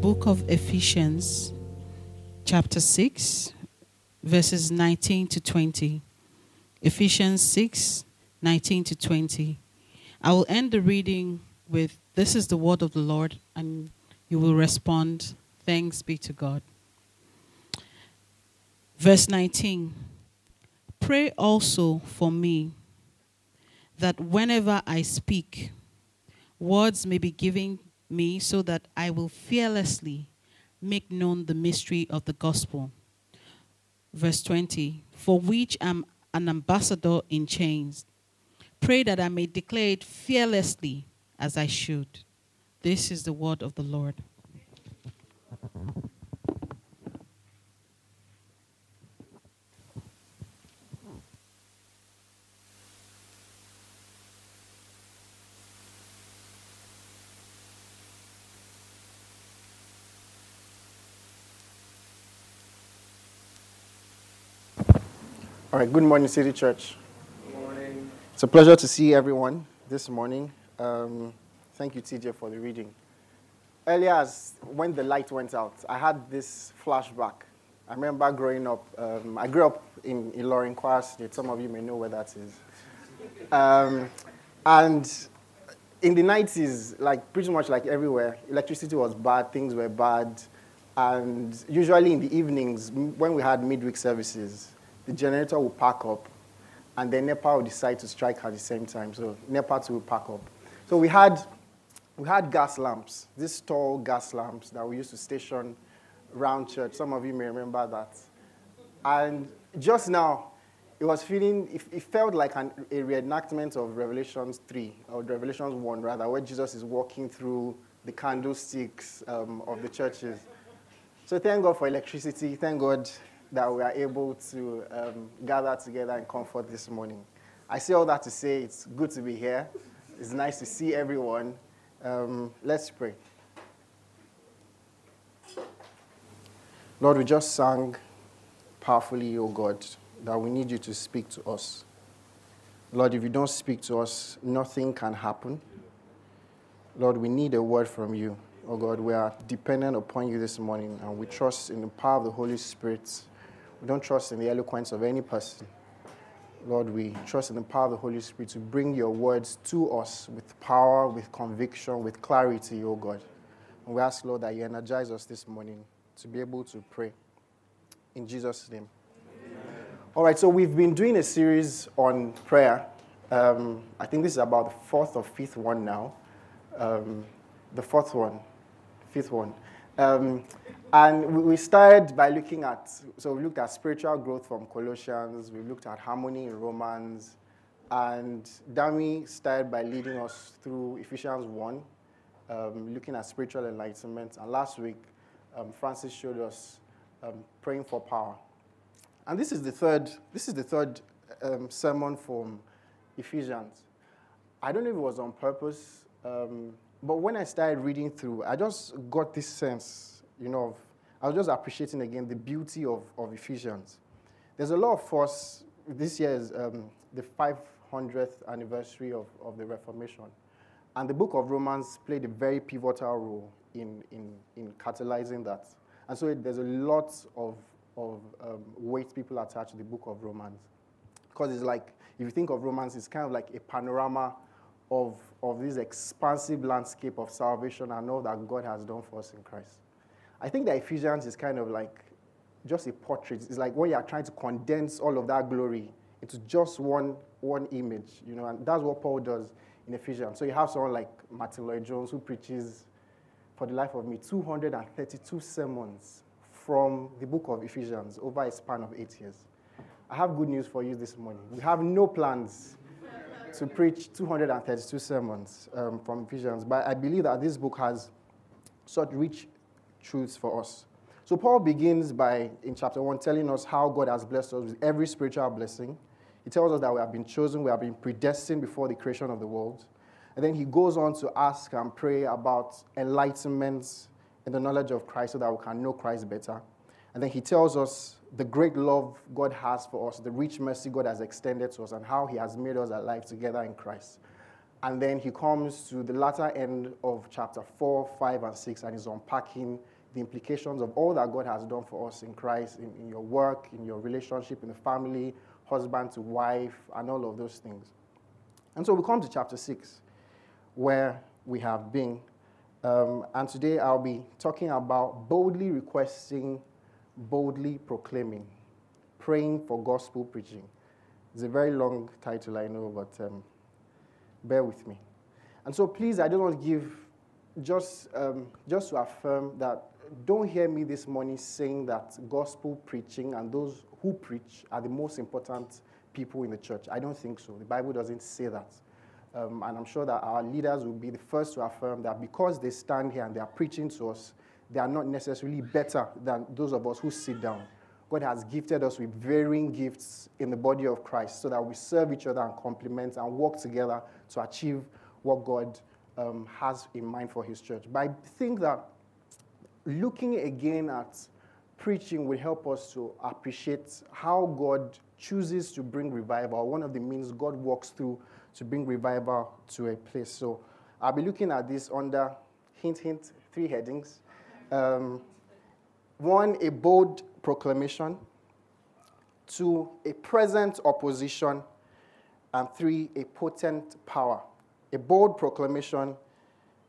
book of Ephesians, chapter 6, verses 19 to 20. Ephesians 6, 19 to 20. I will end the reading with This is the word of the Lord, and you will respond, Thanks be to God. Verse 19 Pray also for me that whenever I speak, words may be given me so that I will fearlessly make known the mystery of the gospel. Verse 20 For which I'm an ambassador in chains. Pray that I may declare it fearlessly as I should. This is the word of the Lord. All right, good morning, City Church. Good morning. It's a pleasure to see everyone this morning. Um, thank you, TJ, for the reading. Earlier, as when the light went out, I had this flashback. I remember growing up, um, I grew up in Ilorin, Kwara State. Some of you may know where that is. Um, and in the 90s, like pretty much like everywhere, electricity was bad, things were bad. And usually in the evenings, when we had midweek services, the generator will pack up, and then NEPA will decide to strike at the same time. So NEPA too will pack up. So we had, we had gas lamps, these tall gas lamps that we used to station around church. Some of you may remember that. And just now, it was feeling, it, it felt like an, a reenactment of Revelations 3, or Revelations 1 rather, where Jesus is walking through the candlesticks um, of the churches. So thank God for electricity. Thank God that we are able to um, gather together in comfort this morning. I say all that to say it's good to be here. It's nice to see everyone. Um, let's pray. Lord, we just sang powerfully, O God, that we need you to speak to us. Lord, if you don't speak to us, nothing can happen. Lord, we need a word from you. Oh God, we are dependent upon you this morning and we trust in the power of the Holy Spirit. We don't trust in the eloquence of any person. Lord, we trust in the power of the Holy Spirit to bring your words to us with power, with conviction, with clarity, oh God. And we ask, Lord, that you energize us this morning to be able to pray. In Jesus' name. All right, so we've been doing a series on prayer. Um, I think this is about the fourth or fifth one now. Um, the fourth one, fifth one. Um, and we- started by looking at, so we looked at spiritual growth from Colossians, we looked at harmony in Romans, and Dami started by leading us through Ephesians 1, um, looking at spiritual enlightenment. And last week, um, Francis showed us um, praying for power. And this is the third, this is the third um, sermon from Ephesians. I don't know if it was on purpose, um, but when I started reading through, I just got this sense, you know, of, I was just appreciating again the beauty of, of Ephesians. There's a lot of force. This year is um, the 500th anniversary of, of the Reformation. And the book of Romans played a very pivotal role in, in, in catalyzing that. And so it, there's a lot of, of um, weight people attach to the book of Romans. Because it's like, if you think of Romans, it's kind of like a panorama of, of this expansive landscape of salvation and all that God has done for us in Christ. I think that Ephesians is kind of like just a portrait. It's like when you are trying to condense all of that glory into just one, one image, you know, and that's what Paul does in Ephesians. So you have someone like Martyn Lloyd-Jones who preaches, for the life of me, 232 sermons from the book of Ephesians over a span of eight years. I have good news for you this morning. We have no plans to preach 232 sermons um, from Ephesians, but I believe that this book has such rich truths for us. So Paul begins by, in chapter 1, telling us how God has blessed us with every spiritual blessing. He tells us that we have been chosen, we have been predestined before the creation of the world. And then he goes on to ask and pray about enlightenment and the knowledge of Christ so that we can know Christ better. And then he tells us the great love God has for us, the rich mercy God has extended to us, and how he has made us alive together in Christ. And then he comes to the latter end of chapter 4, 5, and 6, and is unpacking the implications of all that God has done for us in Christ, in, in your work, in your relationship, in the family, husband to wife, and all of those things. And so we come to chapter 6, where we have been. Um, and today I'll be talking about boldly requesting, boldly proclaiming, praying for gospel preaching. It's a very long title, I know, but um, bear with me. And so, please, I don't want to give just, um, just to affirm that don't hear me this morning saying that gospel preaching and those who preach are the most important people in the church. I don't think so. The Bible doesn't say that. Um, and I'm sure that our leaders will be the first to affirm that because they stand here and they are preaching to us, they are not necessarily better than those of us who sit down. God has gifted us with varying gifts in the body of Christ so that we serve each other and complement and work together to achieve what God um, has in mind for His church. But I think that looking again at preaching will help us to appreciate how God chooses to bring revival, one of the means God works through to bring revival to a place. So I'll be looking at this under hint, hint, three headings. Um, one, a bold proclamation. Two, a present opposition. And three, a potent power. A bold proclamation,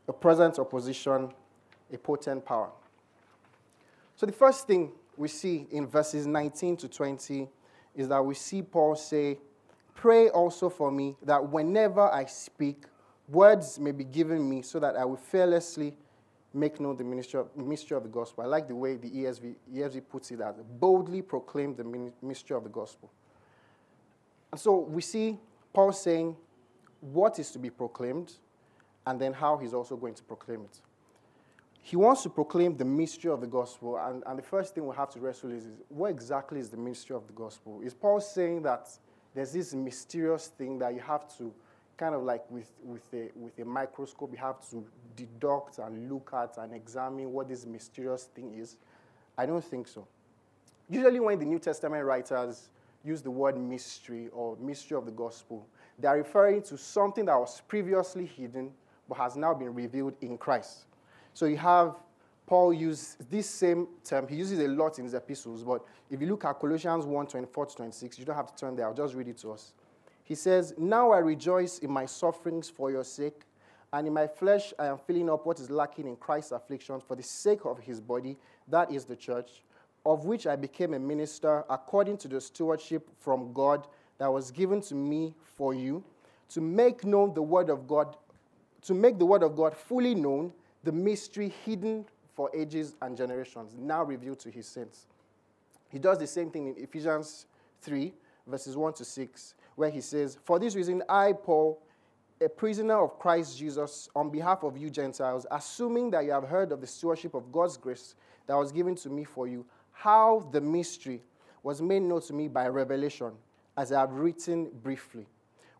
a present opposition, a potent power. So the first thing we see in verses 19 to 20 is that we see Paul say, Pray also for me that whenever I speak, words may be given me so that I will fearlessly make known the ministry mystery of the gospel. I like the way the ESV, ESV puts it as boldly proclaim the mystery of the gospel. And so we see Paul saying what is to be proclaimed and then how he's also going to proclaim it he wants to proclaim the mystery of the gospel. And, and the first thing we have to wrestle is, is what exactly is the mystery of the gospel? Is Paul saying that there's this mysterious thing that you have to kind of like with, with, a, with a microscope, you have to deduct and look at and examine what this mysterious thing is? I don't think so. Usually, when the New Testament writers use the word mystery or mystery of the gospel, they are referring to something that was previously hidden but has now been revealed in Christ. So you have Paul use this same term. He uses a lot in his epistles, but if you look at Colossians 1 24 to 26, you don't have to turn there. I'll just read it to us. He says, Now I rejoice in my sufferings for your sake, and in my flesh I am filling up what is lacking in Christ's afflictions for the sake of his body, that is the church, of which I became a minister according to the stewardship from God that was given to me for you, to make known the word of God, to make the word of God fully known the mystery hidden for ages and generations, now revealed to his saints. He does the same thing in Ephesians 3, verses 1 to 6, where he says, For this reason, I, Paul, a prisoner of Christ Jesus, on behalf of you Gentiles, assuming that you have heard of the stewardship of God's grace that was given to me for you, how the mystery was made known to me by revelation, as I have written briefly.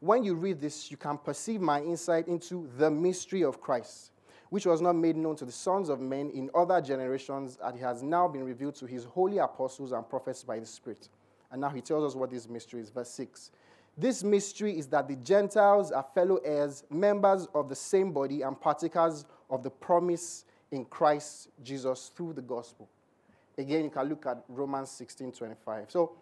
When you read this, you can perceive my insight into the mystery of Christ which was not made known to the sons of men in other generations, and has now been revealed to his holy apostles and prophets by the Spirit. And now he tells us what this mystery is. Verse 6. This mystery is that the Gentiles are fellow heirs, members of the same body, and partakers of the promise in Christ Jesus through the gospel. Again, you can look at Romans 16 25. So,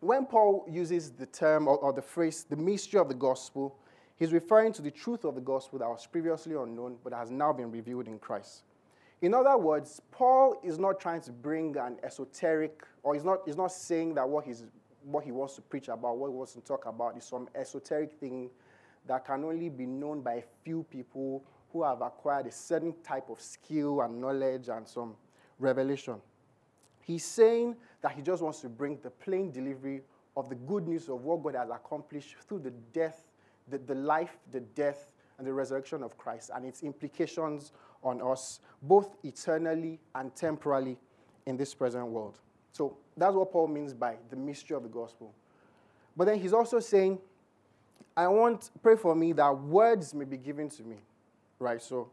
when Paul uses the term or, or the phrase, the mystery of the gospel, He's referring to the truth of the gospel that was previously unknown but has now been revealed in Christ. In other words, Paul is not trying to bring an esoteric, or he's not, he's not saying that what, he's, what he wants to preach about, what he wants to talk about, is some esoteric thing that can only be known by a few people who have acquired a certain type of skill and knowledge and some revelation. He's saying that he just wants to bring the plain delivery of the good news of what God has accomplished through the death the, the life, the death, and the resurrection of Christ and its implications on us, both eternally and temporally in this present world. So that's what Paul means by the mystery of the gospel. But then he's also saying, I want, pray for me that words may be given to me. Right? So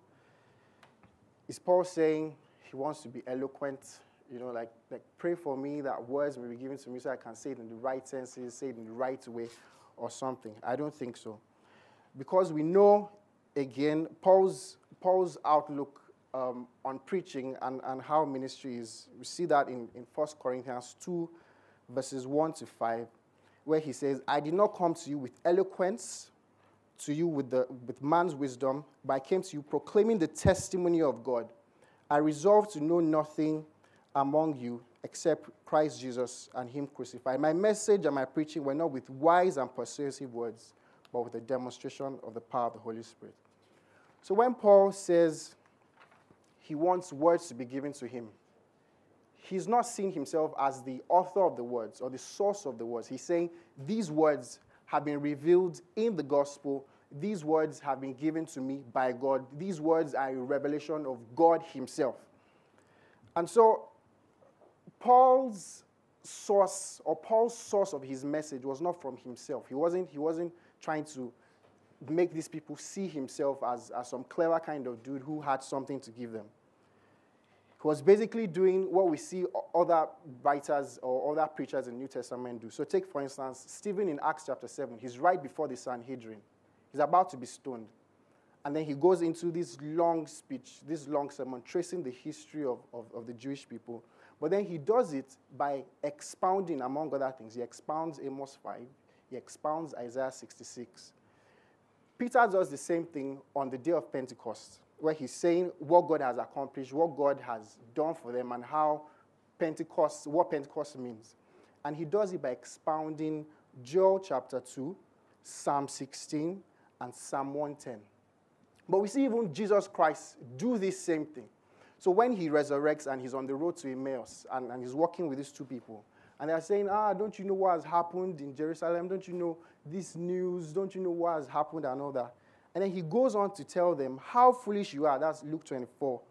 is Paul saying he wants to be eloquent? You know, like, like pray for me that words may be given to me so I can say it in the right senses, say it in the right way, or something. I don't think so. Because we know, again, Paul's, Paul's outlook um, on preaching and, and how ministry is. We see that in, in 1 Corinthians 2, verses 1 to 5, where he says, I did not come to you with eloquence, to you with, the, with man's wisdom, but I came to you proclaiming the testimony of God. I resolved to know nothing among you except Christ Jesus and Him crucified. My message and my preaching were not with wise and persuasive words, but with a demonstration of the power of the Holy Spirit. So when Paul says he wants words to be given to him, he's not seeing himself as the author of the words or the source of the words. He's saying these words have been revealed in the gospel. These words have been given to me by God. These words are a revelation of God Himself. And so, Paul's source or Paul's source of his message was not from himself. He wasn't, he wasn't trying to make these people see himself as, as some clever kind of dude who had something to give them. He was basically doing what we see other writers or other preachers in New Testament do. So, take for instance, Stephen in Acts chapter 7. He's right before the Sanhedrin. He's about to be stoned. And then he goes into this long speech, this long sermon, tracing the history of, of, of the Jewish people. But then he does it by expounding, among other things. He expounds Amos 5, he expounds Isaiah 66. Peter does the same thing on the day of Pentecost where he's saying what God has accomplished, what God has done for them, and how Pentecost, what Pentecost means. And he does it by expounding Joel chapter 2, Psalm 16, and Psalm 110. But we see even Jesus Christ do this same thing. So when he resurrects and he's on the road to Emmaus and, and he's walking with these two people, and they're saying, Ah, don't you know what has happened in Jerusalem? Don't you know this news? Don't you know what has happened and all that? And then he goes on to tell them how foolish you are. That's Luke 24.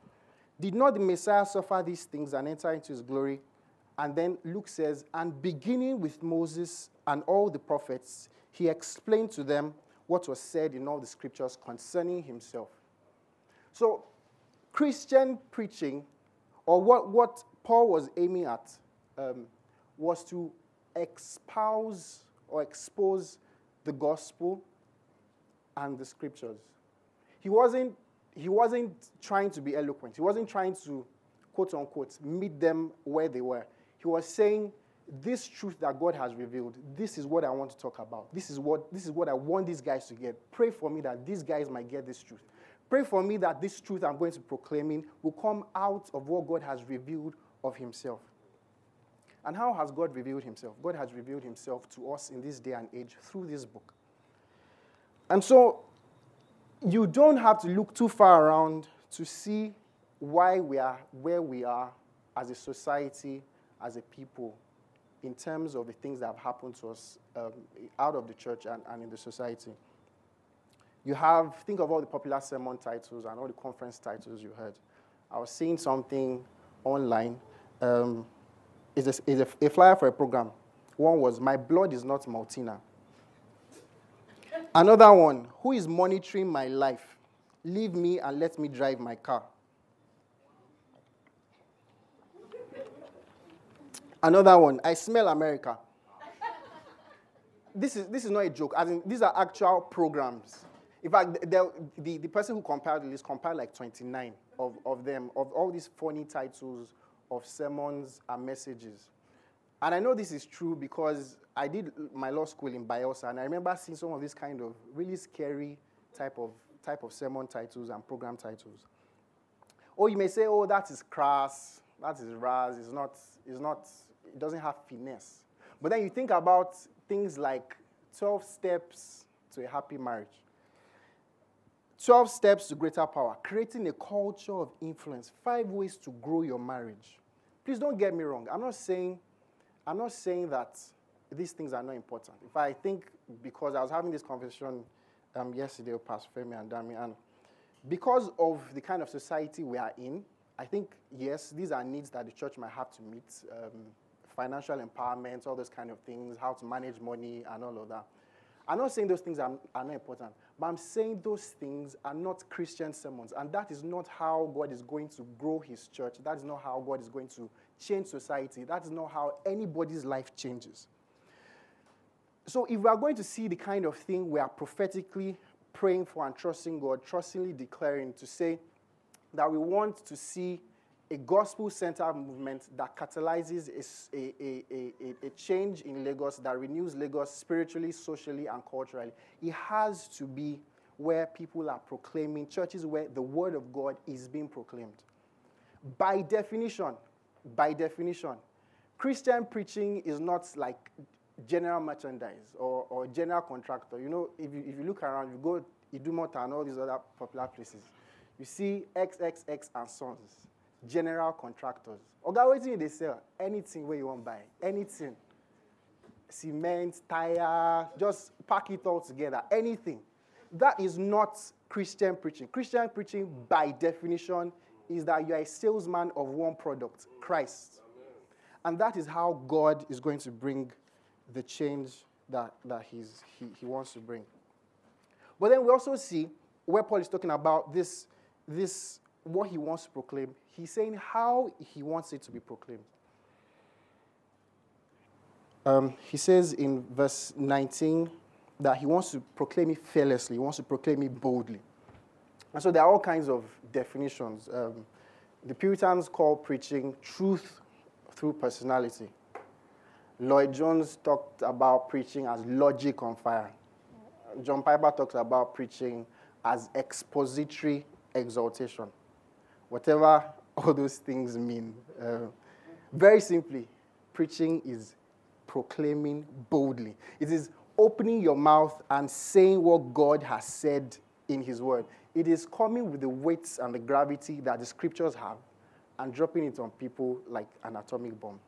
Did not the Messiah suffer these things and enter into his glory? And then Luke says, and beginning with Moses and all the prophets, he explained to them what was said in all the scriptures concerning himself. So, Christian preaching, or what, what Paul was aiming at, um, was to espouse or expose the gospel and the scriptures. He wasn't, he wasn't trying to be eloquent. He wasn't trying to, quote unquote, meet them where they were. He was saying, this truth that God has revealed, this is what I want to talk about. This is what, this is what I want these guys to get. Pray for me that these guys might get this truth. Pray for me that this truth I'm going to proclaiming will come out of what God has revealed of Himself. And how has God revealed Himself? God has revealed Himself to us in this day and age through this book. And so you don't have to look too far around to see why we are where we are as a society, as a people, in terms of the things that have happened to us um, out of the church and, and in the society. You have, think of all the popular sermon titles and all the conference titles you heard. I was seeing something online. Um, it's, a, it's a, a flyer for a program. One was, My blood is not Maltina. Another one, who is monitoring my life? Leave me and let me drive my car. Another one, I smell America. this, is, this is not a joke. As in, these are actual programs. In fact, the, the, the person who compiled the list compiled like 29 of, of them, of all these funny titles of sermons and messages. And I know this is true because I did my law school in Bayelsa, and I remember seeing some of these kind of really scary type of, type of sermon titles and program titles. Or you may say, oh, that is crass, that is ras, it's not, it's not, it doesn't have finesse. But then you think about things like 12 steps to a happy marriage. 12 steps to greater power, creating a culture of influence, five ways to grow your marriage. Please don't get me wrong. I'm not saying I'm not saying that these things are not important. If I think, because I was having this conversation um, yesterday with Pastor Femi and Dami, and because of the kind of society we are in, I think, yes, these are needs that the church might have to meet um, financial empowerment, all those kind of things, how to manage money, and all of that. I'm not saying those things are, are not important, but I'm saying those things are not Christian sermons. And that is not how God is going to grow his church. That is not how God is going to change society. That is not how anybody's life changes. So, if we are going to see the kind of thing we are prophetically praying for and trusting God, trustingly declaring to say that we want to see a gospel centered movement that catalyzes a, a, a, a, change in Lagos, that renews Lagos spiritually, socially, and culturally. It has to be where people are proclaiming, churches where the word of God is being proclaimed. By definition, by definition, Christian preaching is not like general merchandise or, or general contractor. You know, if you, if you look around, you go Idumota and all these other popular places, you see XXX and Sons general contractors. Oga, they sell? Anything where you want buy, anything. Cement, tire, just pack it all together, anything. That is not Christian preaching. Christian preaching, by definition, is that you are a salesman of one product, Christ. And that is how God is going to bring the change that, that he's, he, he wants to bring. But then we also see where Paul is talking about this, this what he wants to proclaim, he's saying how he wants it to be proclaimed. Um, he says in verse 19 that he wants to proclaim it fearlessly, he wants to proclaim it boldly. And so there are all kinds of definitions. Um, the Puritans call preaching truth through personality. Lloyd-Jones talked about preaching as logic on fire. John Piper talks about preaching as expository exaltation whatever all those things mean. Uh, very simply, preaching is proclaiming boldly. It is opening your mouth and saying what God has said in His Word. It is coming with the weights and the gravity that the scriptures have and dropping it on people like an atomic bomb.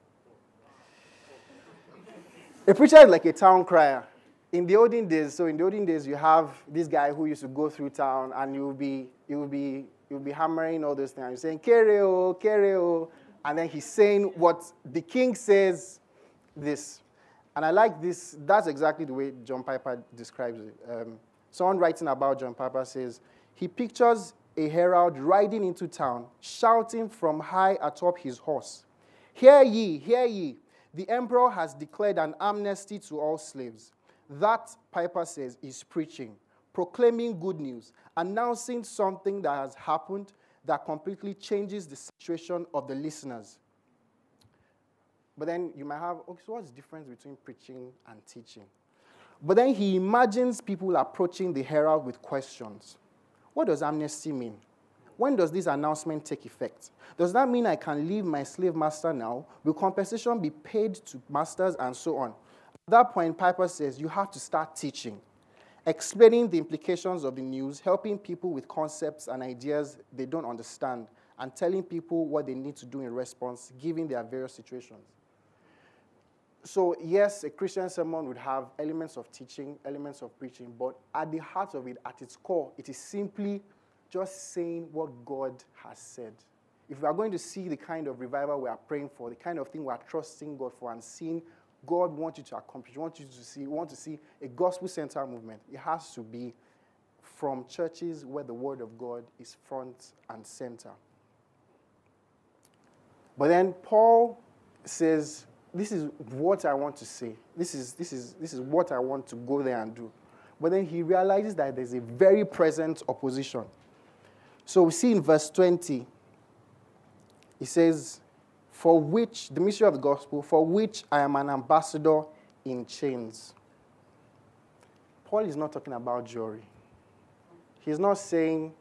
A preacher is like a town crier. In the olden days, so in the olden days, you have this guy who used to go through town and you'll be, you'll be you'll be hammering all those things. You're saying, Kereo, Kereo. And then he's saying what the king says this. And I like this. That's exactly the way John Piper describes it. Um, someone writing about John Piper says, he pictures a herald riding into town, shouting from high atop his horse, Hear ye, hear ye, the emperor has declared an amnesty to all slaves. That, Piper says, is preaching proclaiming good news, announcing something that has happened that completely changes the situation of the listeners. But then you might have, okay, so what's the difference between preaching and teaching? But then he imagines people approaching the herald with questions. What does amnesty mean? When does this announcement take effect? Does that mean I can leave my slave master now? Will compensation be paid to masters and so on? At that point, Piper says you have to start teaching explaining the implications of the news, helping people with concepts and ideas they don't understand, and telling people what they need to do in response, given their various situations. So, yes, a Christian sermon would have elements of teaching, elements of preaching, but at the heart of it, at its core, it is simply just saying what God has said. If we are going to see the kind of revival we are praying for, the kind of thing we are trusting God for, and seeing God wants you to accomplish, want you to see, want to see a gospel center movement. It has to be from churches where the word of God is front and center. But then Paul says, This is what I want to say. This is, this is, this is what I want to go there and do. But then he realizes that there's a very present opposition. So we see in verse 20, he says, for which, the mystery of the gospel, for which I am an ambassador in chains. Paul is not talking about jewelry. He's not saying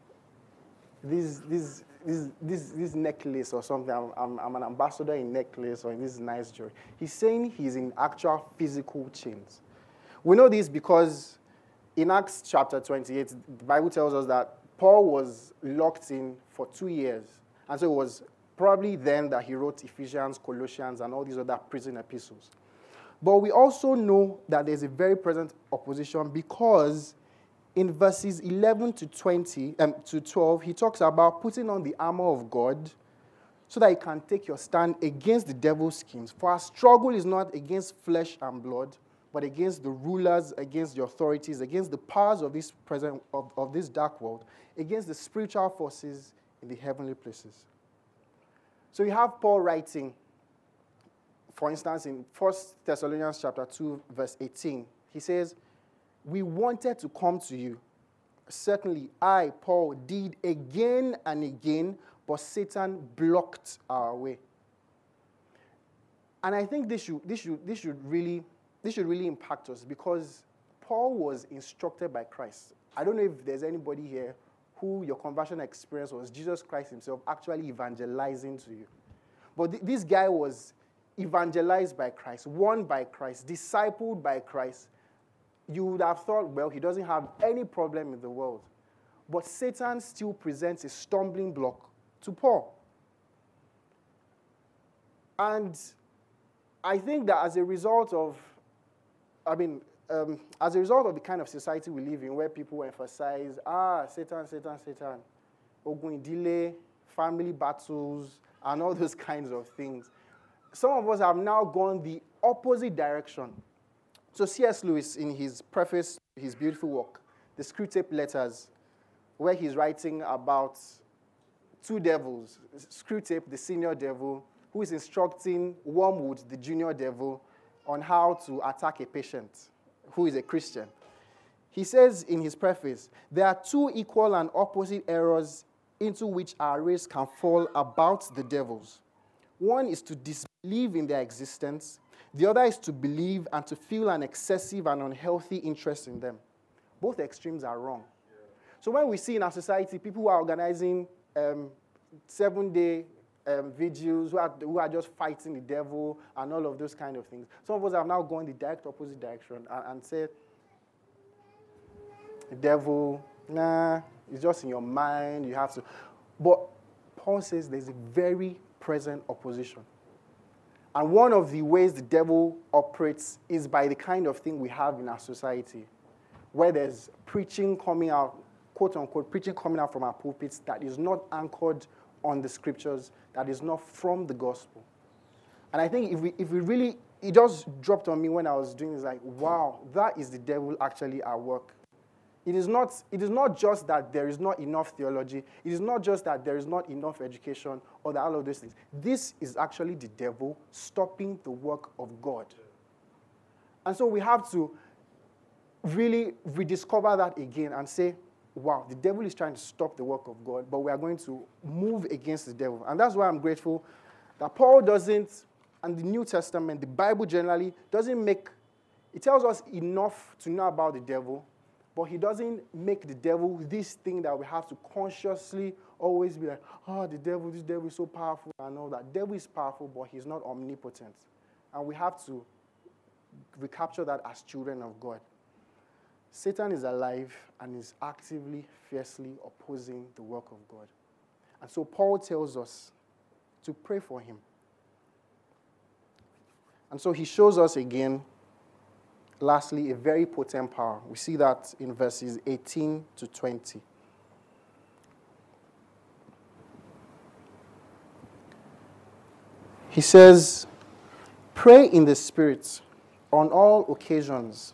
this, this, this, this, this necklace or something, I'm, I'm, I'm an ambassador in necklace or in this nice jewelry. He's saying he's in actual physical chains. We know this because in Acts chapter 28, the Bible tells us that Paul was locked in for two years. And so it was Probably then that he wrote Ephesians, Colossians, and all these other prison epistles. But we also know that there's a very present opposition because in verses 11 to 20 um, to 12, he talks about putting on the armor of God so that you can take your stand against the devil's schemes. For our struggle is not against flesh and blood, but against the rulers, against the authorities, against the powers of this present of, of this dark world, against the spiritual forces in the heavenly places. So you have Paul writing, for instance, in 1 Thessalonians chapter 2, verse 18, he says, We wanted to come to you. Certainly, I, Paul, did again and again but Satan blocked our way. And I think this should, this should, this should, really, this should really impact us because Paul was instructed by Christ. I don't know if there's anybody here who your conversion experience was Jesus Christ himself actually evangelizing to you. But th- this guy was evangelized by Christ, won by Christ, discipled by Christ. You would have thought, well, he doesn't have any problem in the world. But Satan still presents a stumbling block to Paul. And I think that as a result of, I mean, um, as a result of the kind of society we live in where people emphasize, ah, Satan, Satan, Satan, Ogun delay, family battles, and all those kinds of things, some of us have now gone the opposite direction. So C.S. Lewis, in his preface to his beautiful work, The Screwtape Letters, where he's writing about two devils Screwtape, the senior devil, who is instructing Wormwood, the junior devil, on how to attack a patient who is a Christian. He says in his preface there are two equal and opposite errors into which our race can fall about the devils. One is to disbelieve in their existence, the other is to believe and to feel an excessive and unhealthy interest in them. Both extremes are wrong. So when we see in our society people who are organizing um, seven day um, vigils who are, who are just fighting the devil and all of those kind of things. Some of us have now gone the direct opposite direction and, and said, the devil, nah, it's just in your mind, you have to. But Paul says there's a very present opposition. And one of the ways the devil operates is by the kind of thing we have in our society, where there's preaching coming out quote unquote, preaching coming out from our pulpits that is not anchored on the scriptures, that is not from the gospel. And I think if we, if we really, it just dropped on me when I was doing this, like, wow, that is the devil actually at work. It is, not, it is not just that there is not enough theology. It is not just that there is not enough education or that all of those things. This is actually the devil stopping the work of God. And so we have to really rediscover that again and say, wow, the devil is trying to stop the work of God, but we are going to move against the devil. And that's why I'm grateful that Paul doesn't, and the New Testament, the Bible generally, doesn't make, it tells us enough to know about the devil, but he doesn't make the devil this thing that we have to consciously always be like, oh, the devil, this devil is so powerful and all that. Devil is powerful, but he's not omnipotent. And we have to recapture that as children of God. Satan is alive and is actively, fiercely opposing the work of God. And so Paul tells us to pray for him. And so he shows us again, lastly, a very potent power. We see that in verses 18 to 20. He says, Pray in the Spirit on all occasions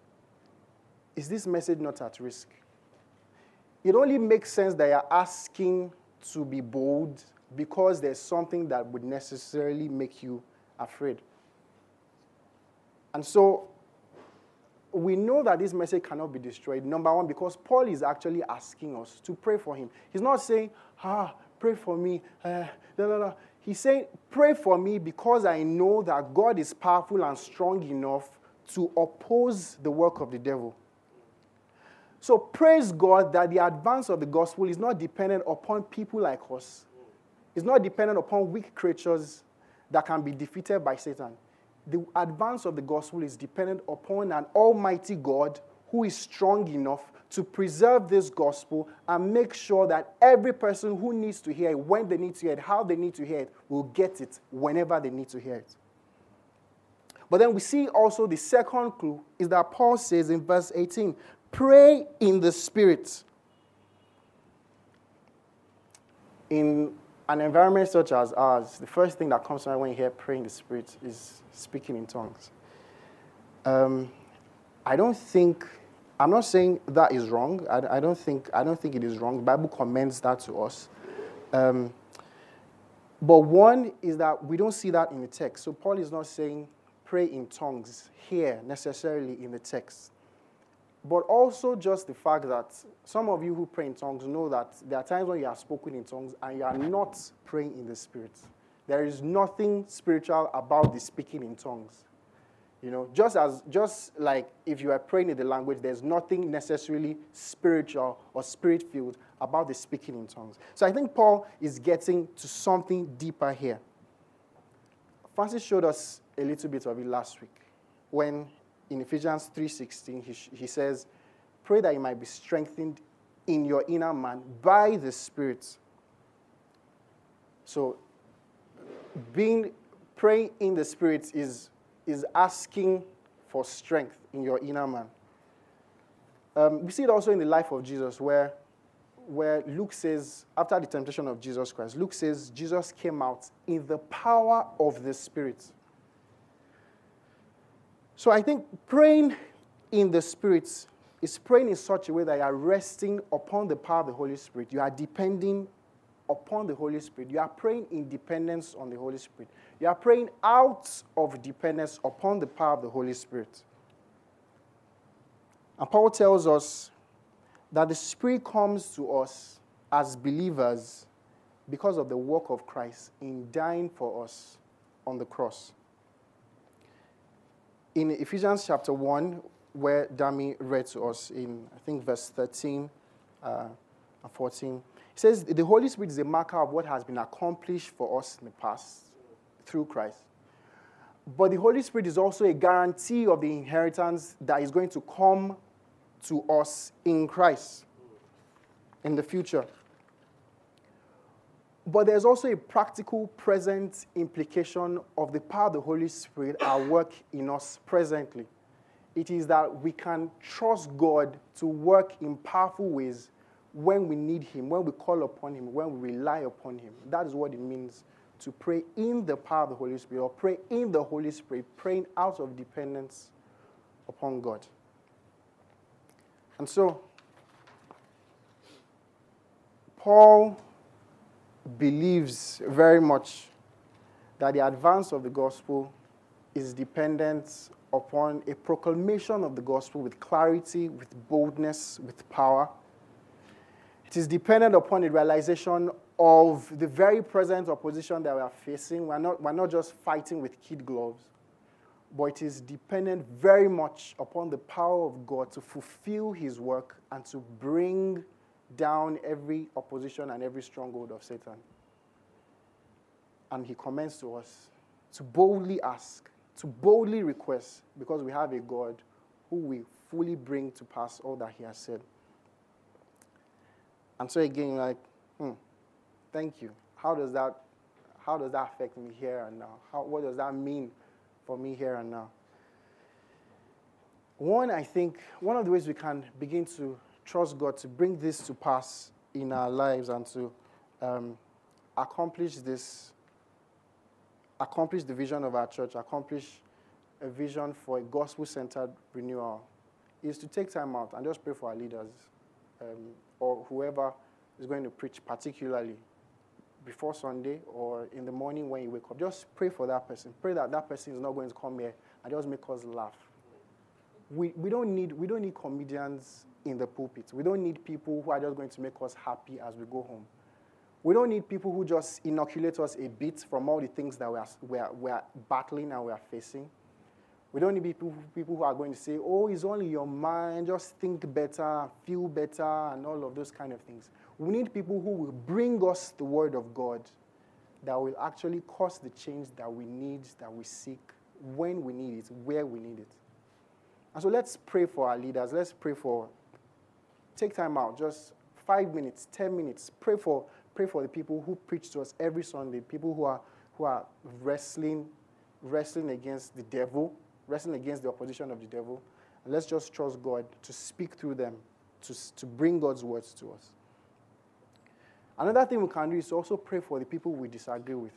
is this message not at risk? It only makes sense that you're asking to be bold because there's something that would necessarily make you afraid. And so we know that this message cannot be destroyed. Number one, because Paul is actually asking us to pray for him. He's not saying, ah, pray for me. Uh, blah, blah, blah. He's saying, pray for me because I know that God is powerful and strong enough to oppose the work of the devil. So praise God that the advance of the gospel is not dependent upon people like us. It's not dependent upon weak creatures that can be defeated by Satan. The advance of the gospel is dependent upon an almighty God who is strong enough to preserve this gospel and make sure that every person who needs to hear it, when they need to hear it, how they need to hear it, will get it whenever they need to hear it. But then we see also the second clue is that Paul says in verse 18, pray in the Spirit. In an environment such as ours, the first thing that comes to mind when you hear pray in the Spirit is speaking in tongues. Um, I don't think I'm not saying that is wrong. I, I, don't, think, I don't think it is wrong. The Bible commends that to us. Um, but one is that we don't see that in the text. So Paul is not saying pray in tongues here necessarily in the text. But also just the fact that some of you who pray in tongues know that there are times when you are spoken in tongues and you are not praying in the Spirit. There is nothing spiritual about the speaking in tongues. You know, just as just like if you are praying in the language, there's nothing necessarily spiritual or spirit filled about the speaking in tongues. So I think Paul is getting to something deeper here. Francis showed us a little bit of it last week when in Ephesians 3:16 he, he says, "Pray that you might be strengthened in your inner man by the Spirit." So being praying in the Spirit is is asking for strength in your inner man. Um, we see it also in the life of Jesus, where, where Luke says, after the temptation of Jesus Christ, Luke says Jesus came out in the power of the Spirit. So I think praying in the Spirit is praying in such a way that you are resting upon the power of the Holy Spirit. You are depending upon the Holy Spirit. You are praying in dependence on the Holy Spirit. You are praying out of dependence upon the power of the Holy Spirit. And Paul tells us that the Spirit comes to us as believers because of the work of Christ in dying for us on the cross. In Ephesians chapter 1, where Dami read to us in, I think, verse 13 uh, and 14, he says the Holy Spirit is a marker of what has been accomplished for us in the past through Christ. But the Holy Spirit is also a guarantee of the inheritance that is going to come to us in Christ in the future. But there's also a practical present implication of the power of the Holy Spirit at work in us presently. It is that we can trust God to work in powerful ways when we need Him, when we call upon Him, when we rely upon Him. That is what it means to pray in the power of the Holy Spirit or pray in the Holy Spirit, praying out of dependence upon God. And so, Paul believes very much that the advance of the gospel is dependent upon a proclamation of the gospel with clarity, with boldness, with power it is dependent upon the realization of the very present opposition that we are facing. We're not, we're not just fighting with kid gloves, but it is dependent very much upon the power of God to fulfill his work and to bring down every opposition and every stronghold of Satan. And he commends to us to boldly ask, to boldly request, because we have a God who will fully bring to pass all that he has said. And so again, like, hmm, thank you. How does that, how does that affect me here and now? How, what does that mean for me here and now? One, I think, one of the ways we can begin to trust God to bring this to pass in our lives and to um, accomplish this, accomplish the vision of our church, accomplish a vision for a gospel centered renewal, is to take time out and just pray for our leaders. Um, or whoever is going to preach, particularly before Sunday or in the morning when you wake up. Just pray for that person. Pray that that person is not going to come here and just make us laugh. We, we, don't need, we don't need comedians in the pulpit. We don't need people who are just going to make us happy as we go home. We don't need people who just inoculate us a bit from all the things that we are, we are, we are battling and we are facing. We don't need people, people who are going to say, oh, it's only your mind, just think better, feel better, and all of those kind of things. We need people who will bring us the word of God that will actually cause the change that we need, that we seek, when we need it, where we need it. And so let's pray for our leaders. Let's pray for, take time out, just five minutes, 10 minutes. Pray for, pray for the people who preach to us every Sunday, people who are, who are wrestling, wrestling against the devil, wrestling against the opposition of the devil. And let's just trust God to speak through them, to, to bring God's words to us. Another thing we can do is also pray for the people we disagree with.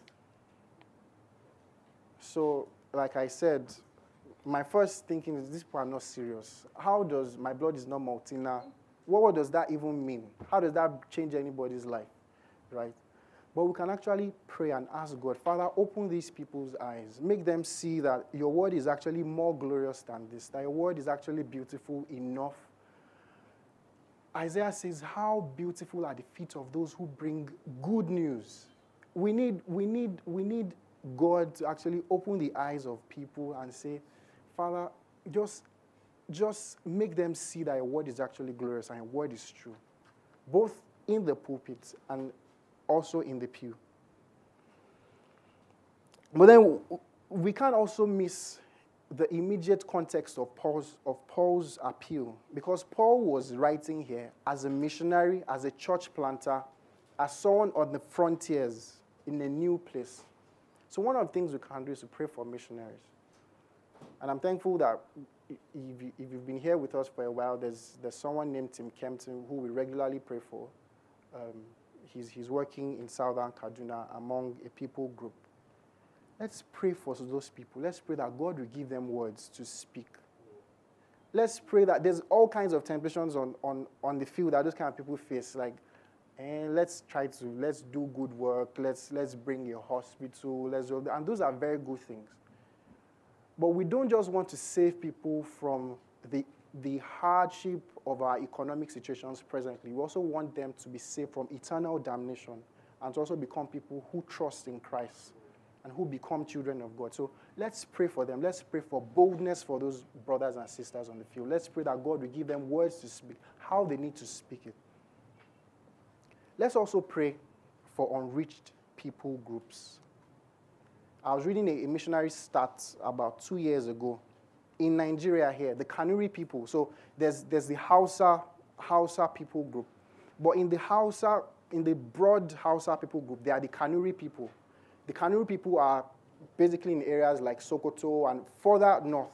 So, like I said, my first thinking is these people are not serious. How does my blood is not Maltina? What, what does that even mean? How does that change anybody's life? Right? But we can actually pray and ask God, Father, open these people's eyes. Make them see that your word is actually more glorious than this, that your word is actually beautiful enough. Isaiah says, How beautiful are the feet of those who bring good news. We need, we need, we need God to actually open the eyes of people and say, Father, just, just make them see that your word is actually glorious and your word is true, both in the pulpit and also in the pew. But then we can't also miss the immediate context of Paul's, of Paul's appeal because Paul was writing here as a missionary, as a church planter, as someone on the frontiers in a new place. So, one of the things we can do is to pray for missionaries. And I'm thankful that if, if you've been here with us for a while, there's, there's someone named Tim Kempton who we regularly pray for. Um, he's, he's working in southern Kaduna among a people group. Let's pray for those people. Let's pray that God will give them words to speak. Let's pray that there's all kinds of temptations on, on, on the field that those kind of people face. Like, and eh, let's try to let's do good work. Let's let's bring a hospital. Let's and those are very good things. But we don't just want to save people from the the hardship of our economic situations presently. We also want them to be saved from eternal damnation and to also become people who trust in Christ and who become children of God. So let's pray for them. Let's pray for boldness for those brothers and sisters on the field. Let's pray that God will give them words to speak, how they need to speak it. Let's also pray for unreached people groups. I was reading a, a missionary stat about two years ago in Nigeria here, the Kanuri people. So there's, there's the Hausa, Hausa people group. But in the Hausa, in the broad Hausa people group, they are the Kanuri people. The Kanuri people are basically in areas like Sokoto and further north.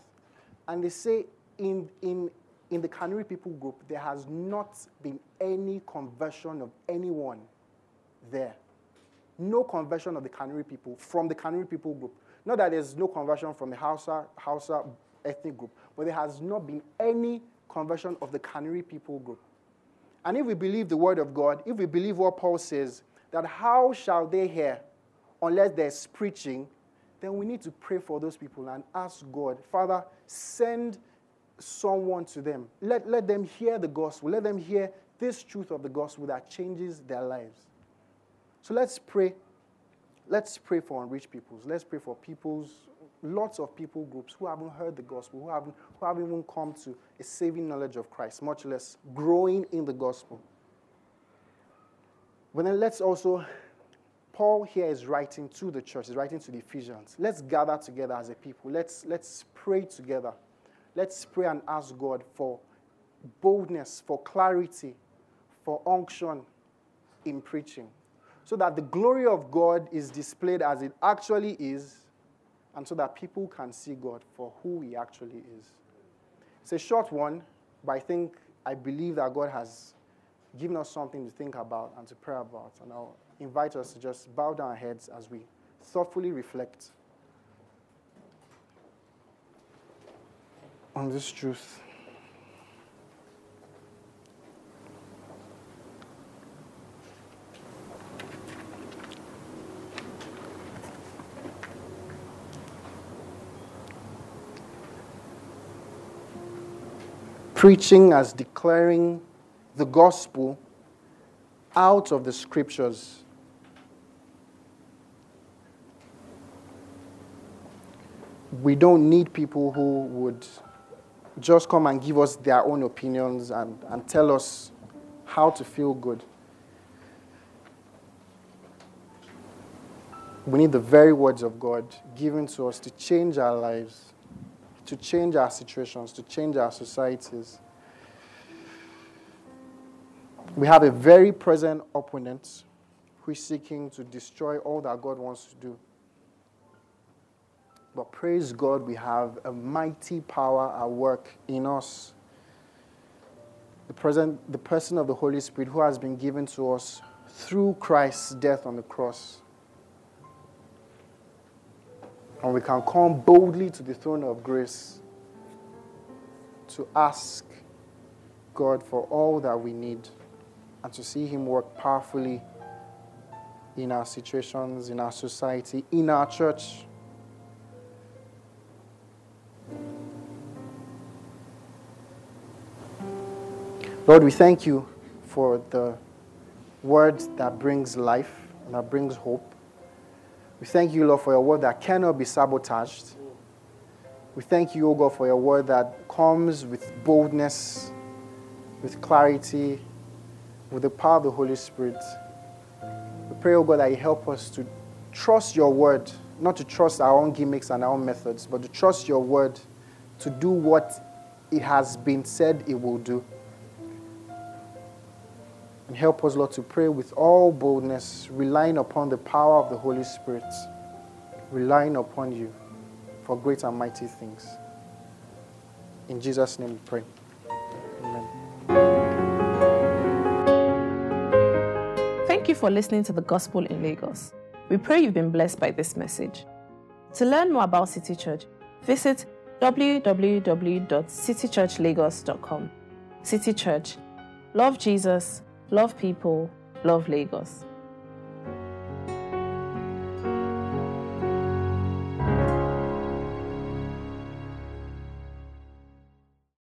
And they say in, in, in the Kanuri people group, there has not been any conversion of anyone there. No conversion of the Kanuri people from the Kanuri people group. Not that there's no conversion from the Hausa, Hausa ethnic group, but there has not been any conversion of the Kanuri people group. And if we believe the word of God, if we believe what Paul says, that how shall they hear unless there's preaching, then we need to pray for those people and ask God, Father, send someone to them. Let, let them hear the gospel. Let them hear this truth of the gospel that changes their lives. So let's pray. Let's pray for unreached peoples. Let's pray for peoples, lots of people groups who haven't heard the gospel, who haven't, who haven't even come to a saving knowledge of Christ, much less growing in the gospel. But then let's also Paul here is writing to the church, he's writing to the Ephesians. Let's gather together as a people. Let's, let's pray together. Let's pray and ask God for boldness, for clarity, for unction in preaching. So that the glory of God is displayed as it actually is, and so that people can see God for who He actually is. It's a short one, but I think, I believe that God has given us something to think about and to pray about. And I'll invite us to just bow down our heads as we thoughtfully reflect on this truth. Preaching as declaring the gospel out of the scriptures. we don't need people who would just come and give us their own opinions and, and tell us how to feel good. We need the very words of God given to us to change our lives, to change our situations, to change our societies. We have a very present opponent who is seeking to destroy all that God wants to do. But praise God, we have a mighty power at work in us. The, present, the person of the Holy Spirit who has been given to us through Christ's death on the cross. And we can come boldly to the throne of grace to ask God for all that we need and to see Him work powerfully in our situations, in our society, in our church. Lord, we thank you for the word that brings life and that brings hope. We thank you, Lord, for your word that cannot be sabotaged. We thank you, O God, for your word that comes with boldness, with clarity, with the power of the Holy Spirit. We pray, O God, that you help us to trust your word, not to trust our own gimmicks and our own methods, but to trust your word to do what it has been said it will do. And help us, Lord, to pray with all boldness, relying upon the power of the Holy Spirit, relying upon you for great and mighty things. In Jesus' name we pray. Amen. Thank you for listening to the Gospel in Lagos. We pray you've been blessed by this message. To learn more about City Church, visit www.citychurchlagos.com. City Church. Love Jesus, love people, love Lagos.